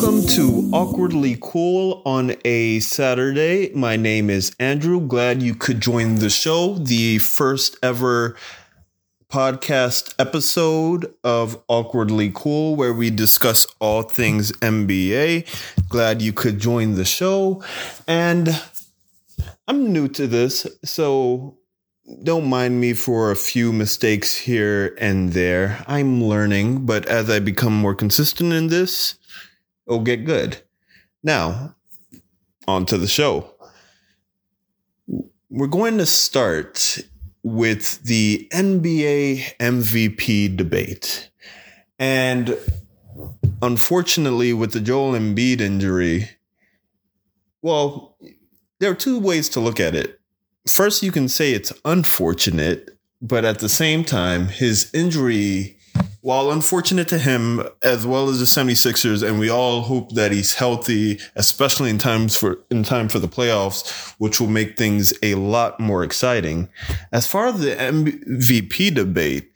Welcome to Awkwardly Cool on a Saturday. My name is Andrew. Glad you could join the show. The first ever podcast episode of Awkwardly Cool, where we discuss all things NBA. Glad you could join the show. And I'm new to this, so don't mind me for a few mistakes here and there. I'm learning, but as I become more consistent in this, it'll get good. Now, on to the show. We're going to start with the NBA MVP debate. And unfortunately, with the Joel Embiid injury, well, there are two ways to look at it. First, you can say it's unfortunate, but at the same time, his injury, while unfortunate to him as well as the 76ers, and we all hope that he's healthy, especially in times for in time for the playoffs, which will make things a lot more exciting. As far as the MVP debate,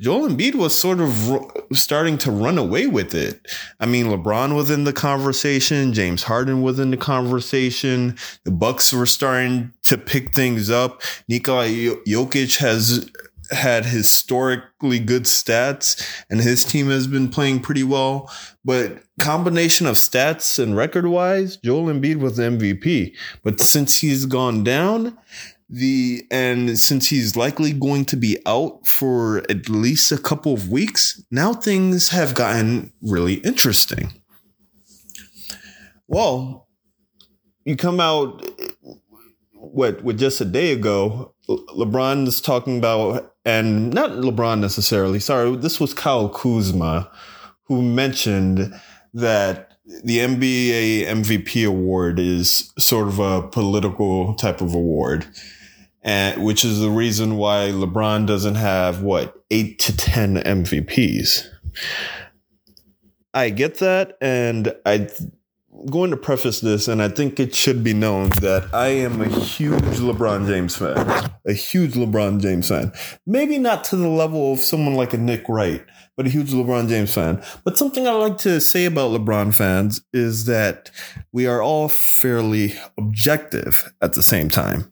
Joel Embiid was sort of starting to run away with it. I mean, LeBron was in the conversation, James Harden was in the conversation. The Bucks were starting to pick things up. Nikola Jokic has had historically good stats and his team has been playing pretty well. But combination of stats and record wise, Joel Embiid was the MVP. But since he's gone down, the and since he's likely going to be out for at least a couple of weeks, now things have gotten really interesting. Well, you come out what with just a day ago, LeBron is talking about and not LeBron necessarily. Sorry, this was Kyle Kuzma who mentioned that the NBA MVP award is sort of a political type of award and which is the reason why LeBron doesn't have what eight to ten MVPs. I get that, and I going to preface this, and I think it should be known that I am a huge LeBron James fan, a huge LeBron James fan. Maybe not to the level of someone like a Nick Wright, but a huge LeBron James fan. But something I like to say about LeBron fans is that we are all fairly objective at the same time.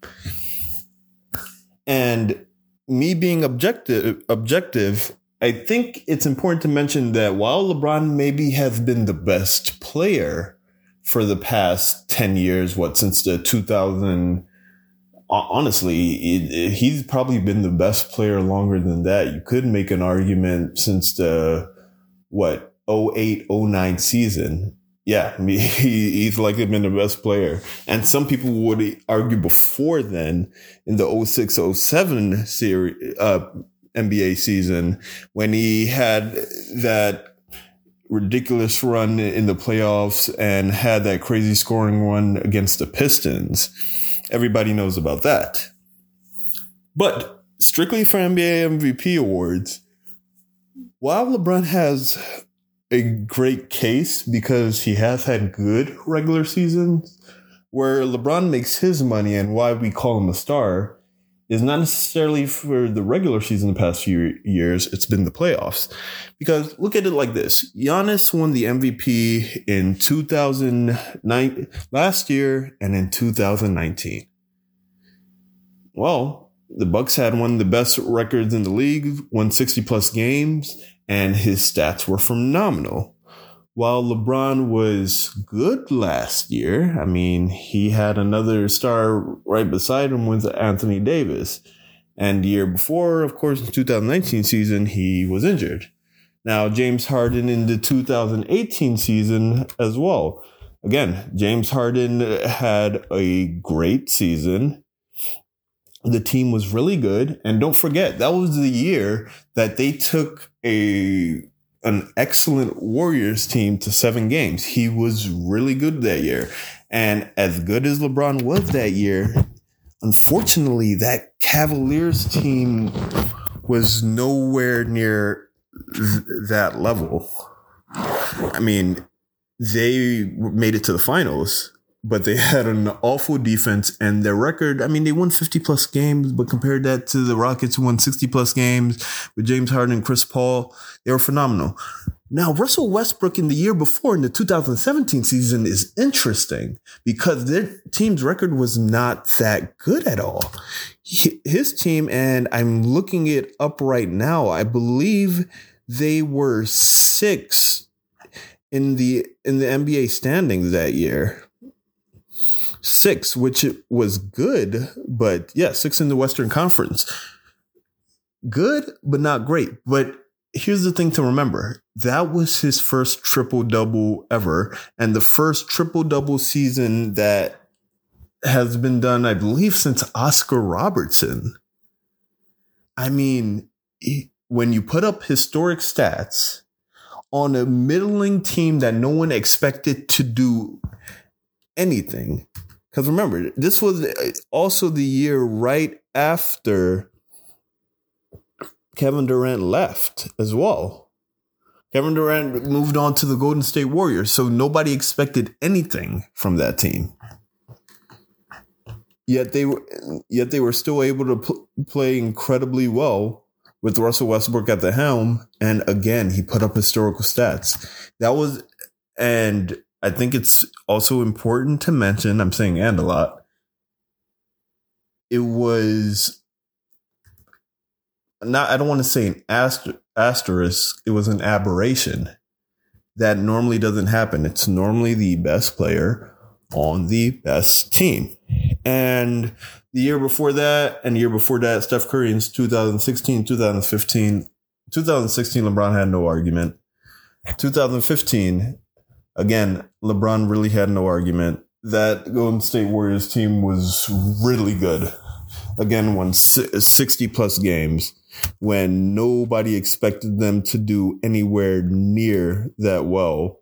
And me being objective, objective, I think it's important to mention that while LeBron maybe has been the best player for the past 10 years, what, since the 2000, honestly, it, it, he's probably been the best player longer than that. You could make an argument since the, what, 08, 09 season yeah, he, he's likely been the best player. And some people would argue before then in the 06 07 series, uh, NBA season when he had that ridiculous run in the playoffs and had that crazy scoring run against the Pistons. Everybody knows about that. But strictly for NBA MVP awards, while LeBron has a great case because he has had good regular seasons. Where LeBron makes his money and why we call him a star is not necessarily for the regular season the past few years, it's been the playoffs. Because look at it like this Giannis won the MVP in 2009, last year, and in 2019. Well, the Bucks had one of the best records in the league, won 60 plus games, and his stats were phenomenal. While LeBron was good last year, I mean, he had another star right beside him with Anthony Davis. And the year before, of course, in 2019 season, he was injured. Now, James Harden in the 2018 season as well. Again, James Harden had a great season the team was really good. And don't forget, that was the year that they took a an excellent Warriors team to seven games. He was really good that year. And as good as LeBron was that year, unfortunately, that Cavaliers team was nowhere near th- that level. I mean, they made it to the finals, but they had an awful defense and their record. I mean, they won 50 plus games, but compared that to the Rockets who won 60 plus games with James Harden and Chris Paul, they were phenomenal. Now, Russell Westbrook in the year before in the 2017 season is interesting because their team's record was not that good at all. His team, and I'm looking it up right now, I believe they were six in the in the NBA standings that year. Six, which was good, but yeah, six in the Western Conference. Good, but not great. But here's the thing to remember that was his first triple double ever, and the first triple double season that has been done, I believe, since Oscar Robertson. I mean, when you put up historic stats on a middling team that no one expected to do anything. Because remember, this was uh, also the year right after Kevin Durant left as well. Kevin Durant moved on to the Golden State Warriors, so nobody expected anything from that team. Yet they were, yet they were still able to pl- play incredibly well with Russell Westbrook at the helm. And again, he put up historical stats. That was, and I think it's also important to mention, I'm saying and a lot. It was not, I don't want to say an aster, asterisk, it was an aberration that normally doesn't happen. It's normally the best player on the best team. And the year before that and the year before that, Steph Curry in 2016, 2015. 2016, LeBron had no argument. 2015, again, LeBron really had no argument. That Golden State Warriors team was really good. Again, won 60 plus games when nobody expected them to do anywhere near that well.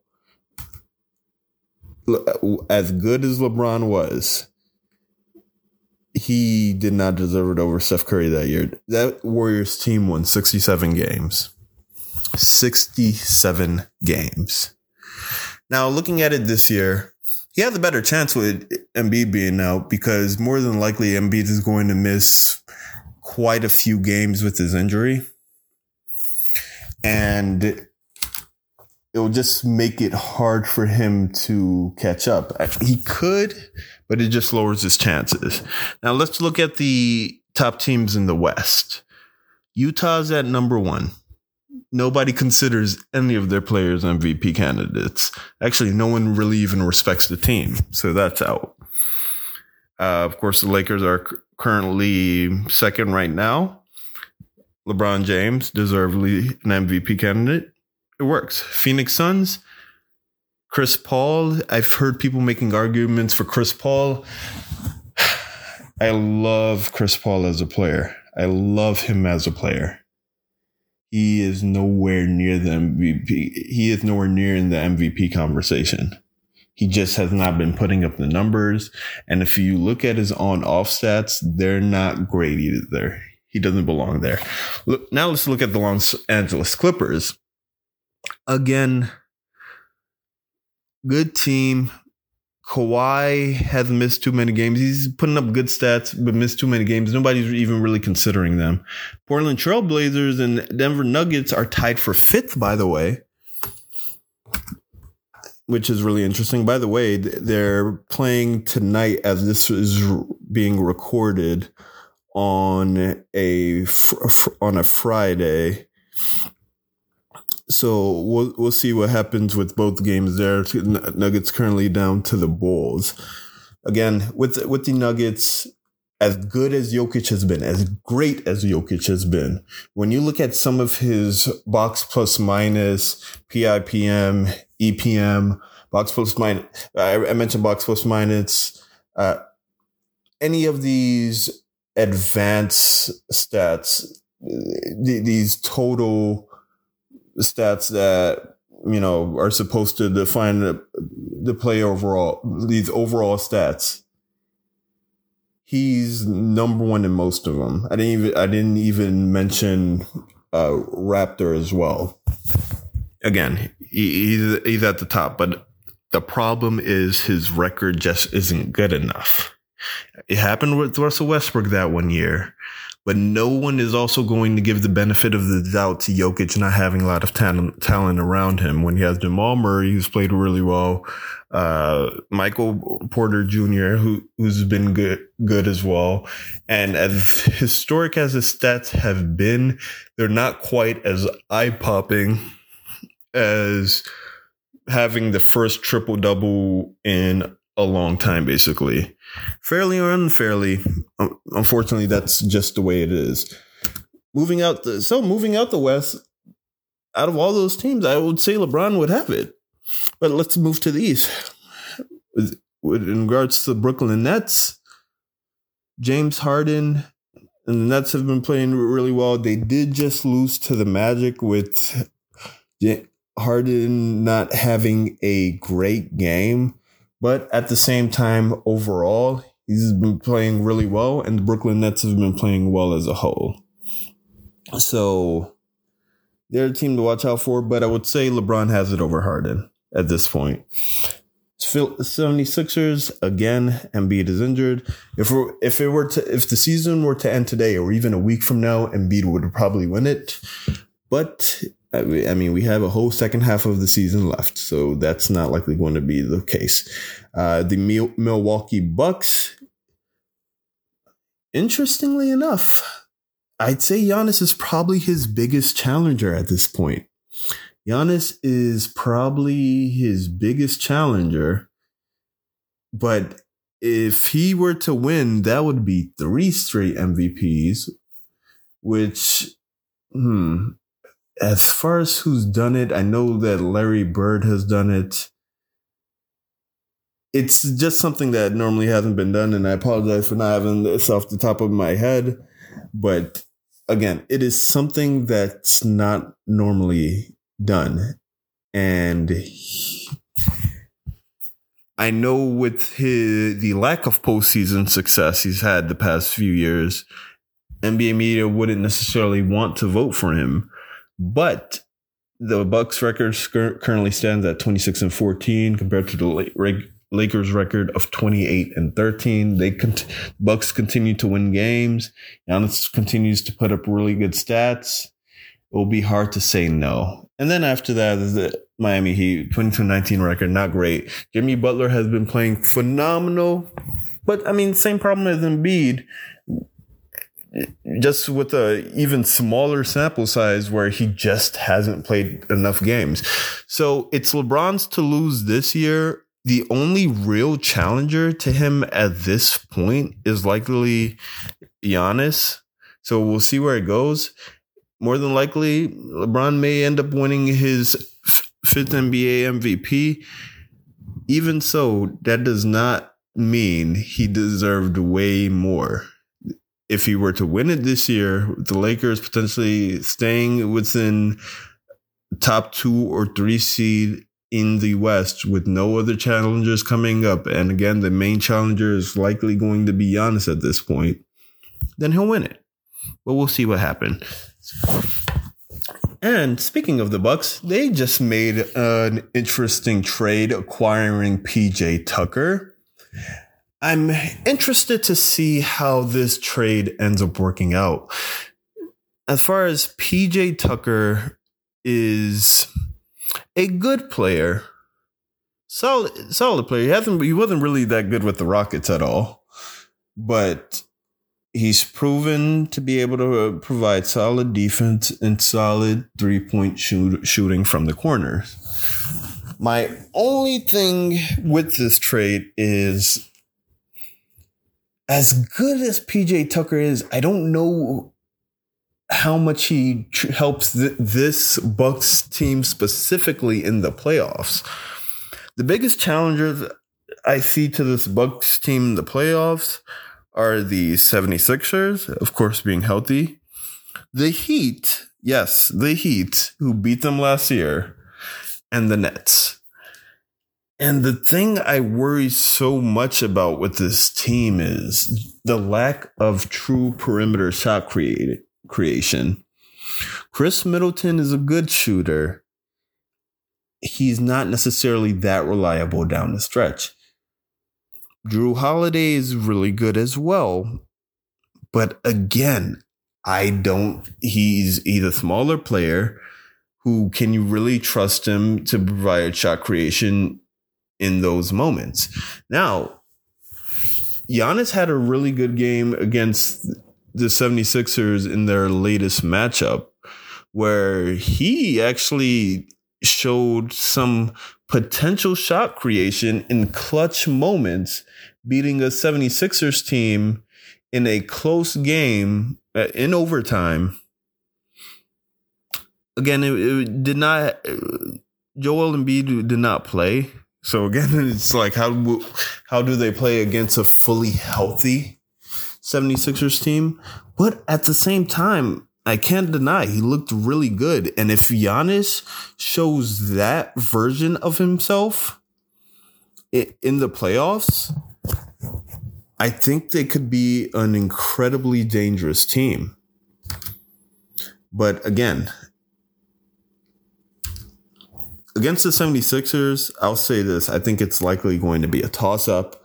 As good as LeBron was, he did not deserve it over Steph Curry that year. That Warriors team won 67 games. 67 games. Now, looking at it this year, he has a better chance with Embiid being out because more than likely Embiid is going to miss quite a few games with his injury. And it will just make it hard for him to catch up. He could, but it just lowers his chances. Now let's look at the top teams in the West. Utah's at number one. Nobody considers any of their players MVP candidates. Actually, no one really even respects the team. So that's out. Uh, of course, the Lakers are currently second right now. LeBron James, deservedly an MVP candidate. It works. Phoenix Suns, Chris Paul, I've heard people making arguments for Chris Paul. I love Chris Paul as a player. I love him as a player. He is nowhere near the MVP. He is nowhere near in the MVP conversation. He just has not been putting up the numbers. And if you look at his on off stats, they're not great either. He doesn't belong there. Look, now let's look at the Los Angeles Clippers. Again, good team. Kawhi has missed too many games. He's putting up good stats, but missed too many games. Nobody's even really considering them. Portland Trailblazers and Denver Nuggets are tied for fifth, by the way, which is really interesting. By the way, they're playing tonight as this is being recorded on a on a Friday so we'll we'll see what happens with both games there. Nuggets currently down to the Bulls. Again, with with the Nuggets, as good as Jokic has been, as great as Jokic has been, when you look at some of his box plus minus, PIPM, EPM, box plus minus, I, I mentioned box plus minus, uh, any of these advanced stats, these total stats that you know are supposed to define the, the play overall these overall stats. He's number one in most of them. I didn't even i didn't even mention uh raptor as well. Again he, he's, he's at the top but The problem is his record just isn't good enough. It happened with Russell Westbrook that one year, but no one is also going to give the benefit of the doubt to Jokic not having a lot of talent, talent around him when he has Jamal Murray, who's played really well, uh, Michael Porter Jr., who, who's been good, good as well. And as historic as his stats have been, they're not quite as eye popping as having the first triple double in a long time, basically. Fairly or unfairly, um, unfortunately, that's just the way it is. Moving out the so moving out the West, out of all those teams, I would say LeBron would have it. But let's move to the East. With, with in regards to the Brooklyn Nets, James Harden and the Nets have been playing really well. They did just lose to the Magic with Harden not having a great game, but at the same time, overall, he's been playing really well, and the Brooklyn Nets have been playing well as a whole. So they're a team to watch out for, but I would say LeBron has it over Harden at this point. 76ers again Embiid is injured. If we if it were to if the season were to end today or even a week from now, Embiid would probably win it. But I mean, we have a whole second half of the season left, so that's not likely going to be the case. Uh, the Milwaukee Bucks, interestingly enough, I'd say Giannis is probably his biggest challenger at this point. Giannis is probably his biggest challenger, but if he were to win, that would be three straight MVPs, which, hmm, as far as who's done it, I know that Larry Bird has done it. It's just something that normally hasn't been done, and I apologize for not having this off the top of my head. But again, it is something that's not normally done. And I know with his the lack of postseason success he's had the past few years, NBA media wouldn't necessarily want to vote for him. But the Bucks record currently stands at 26 and 14 compared to the Lakers record of 28 and 13. They cont- Bucks continue to win games. Giannis continues to put up really good stats. It will be hard to say no. And then after that the Miami Heat 22-19 record, not great. Jimmy Butler has been playing phenomenal, but I mean, same problem as Embiid just with a even smaller sample size where he just hasn't played enough games. So it's LeBron's to lose this year. The only real challenger to him at this point is likely Giannis. So we'll see where it goes. More than likely, LeBron may end up winning his fifth NBA MVP. Even so, that does not mean he deserved way more if he were to win it this year, the Lakers potentially staying within top two or three seed in the West with no other challengers coming up. And again, the main challenger is likely going to be Giannis at this point. Then he'll win it. But we'll see what happens. And speaking of the Bucks, they just made an interesting trade acquiring PJ Tucker. I'm interested to see how this trade ends up working out. As far as PJ Tucker is a good player, solid solid player. He hasn't he wasn't really that good with the Rockets at all. But he's proven to be able to provide solid defense and solid three-point shoot, shooting from the corners. My only thing with this trade is as good as PJ Tucker is, I don't know how much he tr- helps th- this Bucks team specifically in the playoffs. The biggest challengers I see to this Bucks team in the playoffs are the 76ers, of course being healthy. The Heat, yes, the Heat who beat them last year, and the Nets. And the thing I worry so much about with this team is the lack of true perimeter shot created, creation. Khris Middleton is a good shooter. he's not necessarily that reliable down the stretch. Jrue Holiday is really good as well. But again, I don't, he's, either a smaller player who can you really trust him to provide shot creation in those moments? Now, Giannis had a really good game against the 76ers in their latest matchup where he actually showed some potential shot creation in clutch moments, beating a 76ers team in a close game uh, in overtime. Again, it, it did not. Joel Embiid did not play. So again, it's like how how do they play against a fully healthy 76ers team? But at the same time, I can't deny he looked really good. And if Giannis shows that version of himself in the playoffs, I think they could be an incredibly dangerous team. But again, against the 76ers, I'll say this. I think it's likely going to be a toss up.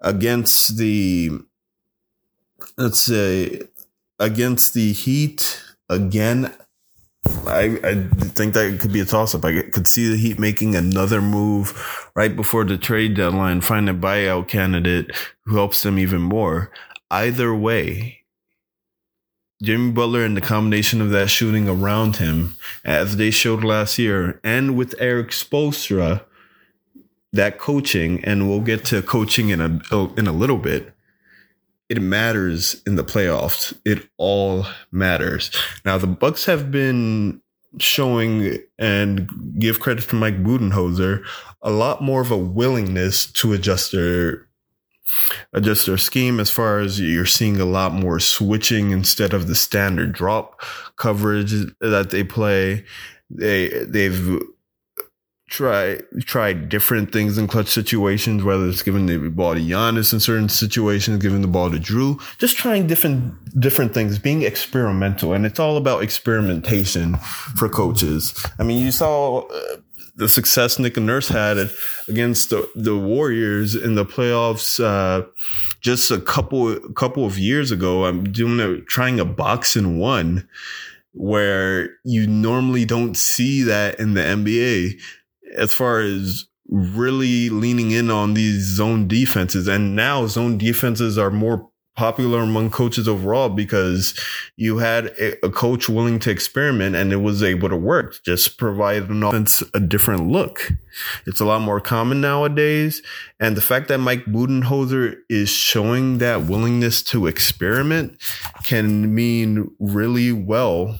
Against the, let's say, against the Heat, again, I, I think that could be a toss up. I could see the Heat making another move right before the trade deadline, find a buyout candidate who helps them even more. Either way, Jimmy Butler and the combination of that shooting around him, as they showed last year, and with Erik Spoelstra, that coaching, and we'll get to coaching in a in a little bit. It matters in the playoffs. It all matters. Now the Bucks have been showing and give credit to Mike Budenholzer a lot more of a willingness to adjust their adjust their scheme as far as you're seeing a lot more switching instead of the standard drop coverage that they play. They they've tried tried different things in clutch situations, whether it's giving the ball to Giannis in certain situations, giving the ball to Jrue, just trying different different things, being experimental, and it's all about experimentation for coaches. I mean, you saw. Uh, The success Nick Nurse had against the, the Warriors in the playoffs uh, just a couple couple of years ago. I'm doing a trying a box and one where you normally don't see that in the NBA as far as really leaning in on these zone defenses and now zone defenses are more popular among coaches overall because you had a, coach willing to experiment and it was able to work. Just provide an offense a different look. It's a lot more common nowadays. And the fact that Mike Budenholzer is showing that willingness to experiment can mean really well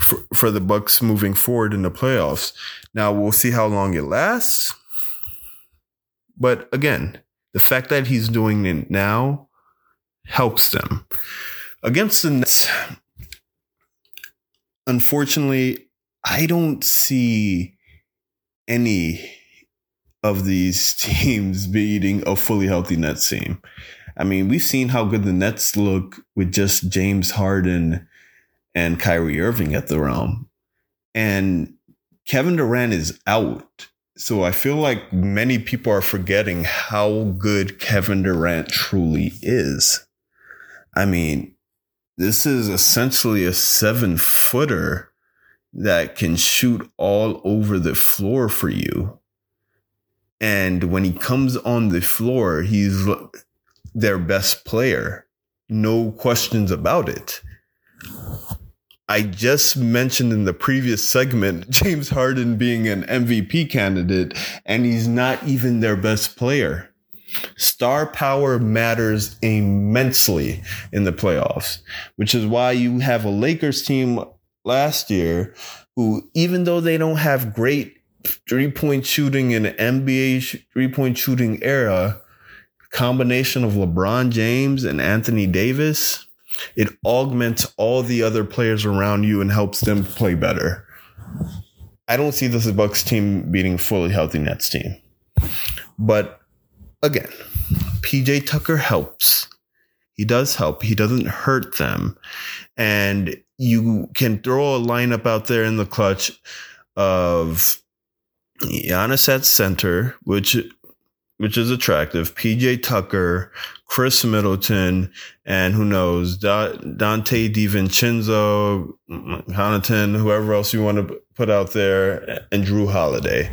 for, for the Bucks moving forward in the playoffs. Now we'll see how long it lasts. But again, the fact that he's doing it now helps them. Against the Nets, unfortunately, I don't see any of these teams beating a fully healthy Nets team. I mean, we've seen how good the Nets look with just James Harden and Kyrie Irving at the realm. And Kevin Durant is out. So I feel like many people are forgetting how good Kevin Durant truly is. I mean, this is essentially a seven footer that can shoot all over the floor for you. And when he comes on the floor, he's their best player. No questions about it. I just mentioned in the previous segment James Harden being an MVP candidate, and he's not even their best player. Star power matters immensely in the playoffs, which is why you have a Lakers team last year who, even though they don't have great three point shooting in the NBA three point shooting era, combination of LeBron James and Anthony Davis, it augments all the other players around you and helps them play better. I don't see this Bucks team beating fully healthy Nets team. But again, PJ Tucker helps. He does help. He doesn't hurt them. And you can throw a lineup out there in the clutch of Giannis at center, which which is attractive. PJ Tucker, Khris Middleton, and who knows, Donte DiVincenzo, Connaughton, whoever else you want to put out there, and Jrue Holiday.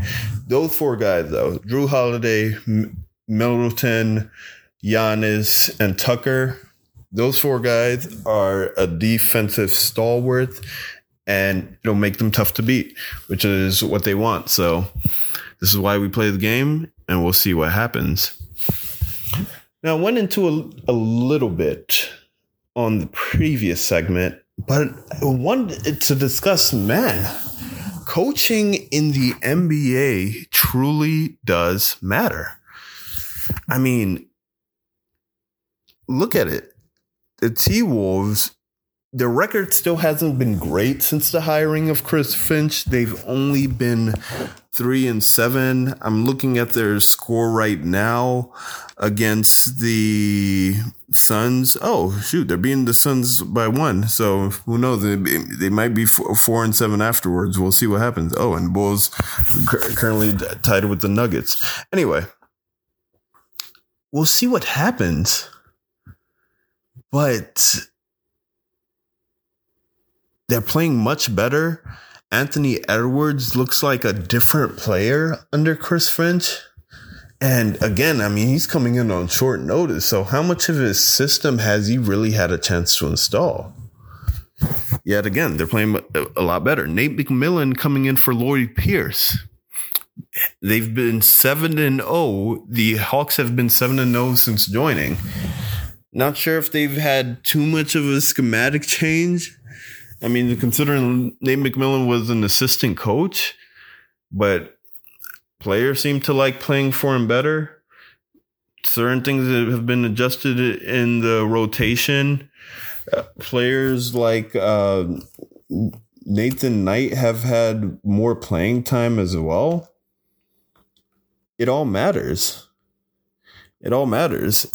Those four guys, though, Jrue Holiday, Middleton, Giannis, and Tucker. Those four guys are a defensive stalwart, and it'll make them tough to beat, which is what they want. So, this is why we play the game, and we'll see what happens. Now, I went into a, a little bit on the previous segment, but I wanted to discuss, man, coaching in the NBA truly does matter. I mean, look at it. The T Wolves their record still hasn't been great since the hiring of Chris Finch. They've only been three and seven. I'm looking at their score right now against the Suns. Oh shoot, they're beating the Suns by one. So who knows? They, they might be four, and seven afterwards. We'll see what happens. Oh, and Bulls currently tied with the Nuggets. Anyway, we'll see what happens. But they're playing much better. Anthony Edwards looks like a different player under Chris Finch. And again, I mean, he's coming in on short notice. So, how much of his system has he really had a chance to install? Yet again, they're playing a lot better. Nate McMillan coming in for Lloyd Pierce. They've been 7 and 0. The Hawks have been 7 and 0 since joining. Not sure if they've had too much of a schematic change I mean, considering Nate McMillan was an assistant coach, but players seem to like playing for him better. Certain things have been adjusted in the rotation. Uh, players like uh, Nathan Knight have had more playing time as well. It all matters. It all matters.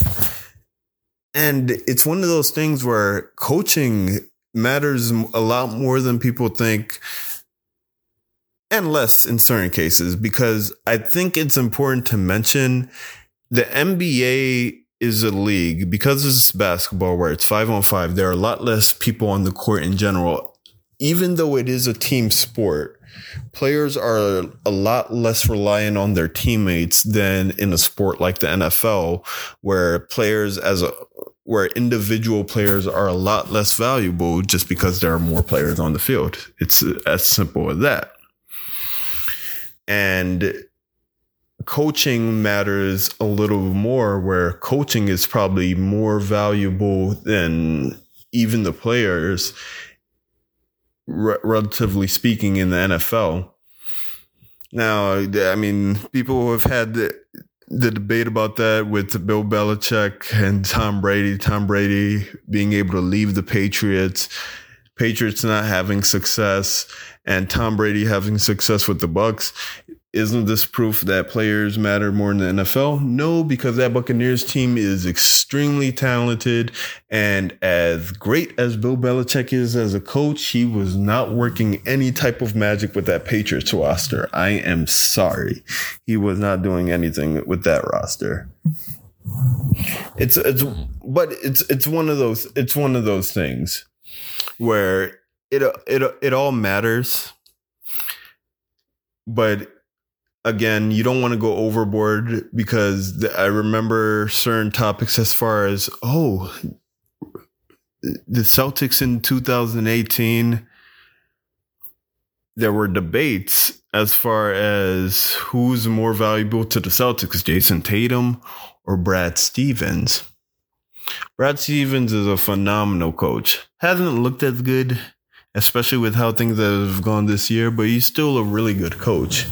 And it's one of those things where coaching matters a lot more than people think and less in certain cases because I think it's important to mention the NBA is a league because it's basketball where it's five on five. There are a lot less people on the court in general. Even though it is a team sport, players are a lot less reliant on their teammates than in a sport like the NFL, where players as a where individual players are a lot less valuable just because there are more players on the field. It's as simple as that. And coaching matters a little more, where coaching is probably more valuable than even the players, re- relatively speaking, in the NFL. Now, I mean, people have had the debate about that with Bill Belichick and Tom Brady. Tom Brady being able to leave the Patriots, Patriots not having success, and Tom Brady having success with the Bucs. Isn't this proof that players matter more in the NFL? No, because that Buccaneers team is extremely talented. And as great as Bill Belichick is as a coach, he was not working any type of magic with that Patriots roster. I am sorry. He was not doing anything with that roster. It's, it's, but it's, it's one of those, it's one of those things where it, it, it all matters. But again, you don't want to go overboard because I remember certain topics as far as, oh, the Celtics in 2018, there were debates as far as who's more valuable to the Celtics, Jayson Tatum or Brad Stevens. Brad Stevens is a phenomenal coach. Hasn't looked as good, especially with how things have gone this year, but he's still a really good coach.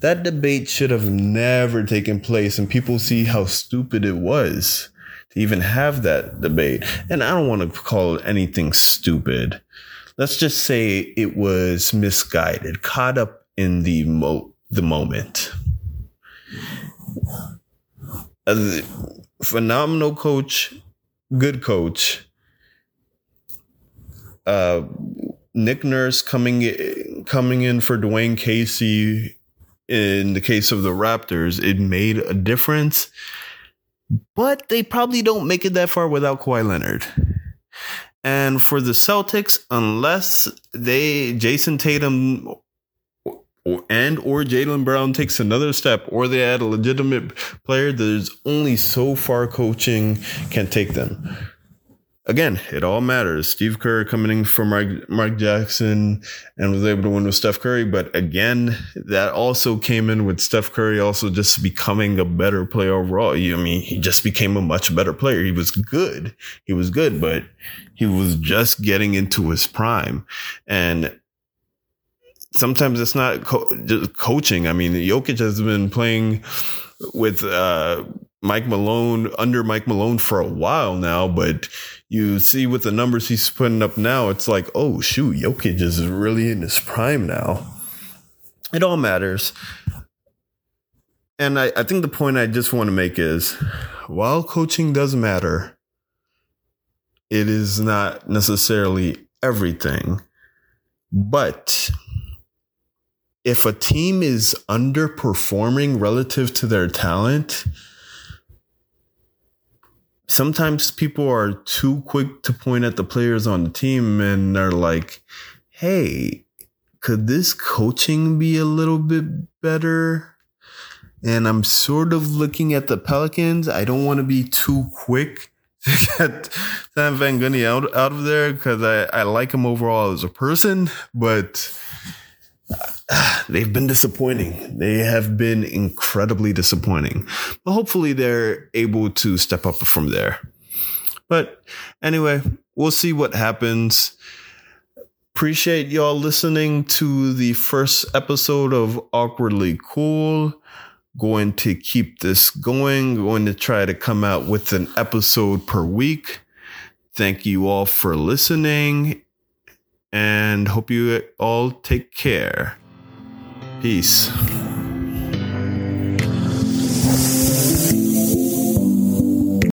That debate should have never taken place, and people see how stupid it was to even have that debate. And I don't want to call it anything stupid. Let's just say it was misguided, caught up in the mo- the moment. A phenomenal coach, good coach. Uh, Nick Nurse coming coming in for Dwayne Casey in the case of the Raptors, it made a difference. But they probably don't make it that far without Kawhi Leonard. And for the Celtics, unless they Jayson Tatum and or Jaylen Brown takes another step or they add a legitimate player, there's only so far coaching can take them again, it all matters. Steve Kerr coming in from Mark, Mark Jackson and was able to win with Steph Curry. But again, that also came in with Steph Curry also just becoming a better player overall. I mean, he just became a much better player. He was good. He was good, but he was just getting into his prime. And sometimes it's not co- just coaching. I mean, Jokic has been playing with, uh, Mike Malone under Mike Malone for a while now, but you see with the numbers he's putting up now, it's like, oh shoot, Jokic is really in his prime now. It all matters. And I, I think the point I just want to make is while coaching does matter, it is not necessarily everything. But if a team is underperforming relative to their talent, sometimes people are too quick to point at the players on the team and they're like, hey, could this coaching be a little bit better? And I'm sort of looking at the Pelicans. I don't want to be too quick to get Stan Van Gundy out, out of there because I, I like him overall as a person, but they've been disappointing. They have been incredibly disappointing. But hopefully they're able to step up from there. But anyway, we'll see what happens. Appreciate y'all listening to the first episode of Awkwardly Cool. Going to keep this going, going to try to come out with an episode per week. Thank you all for listening and hope you all take care. Peace.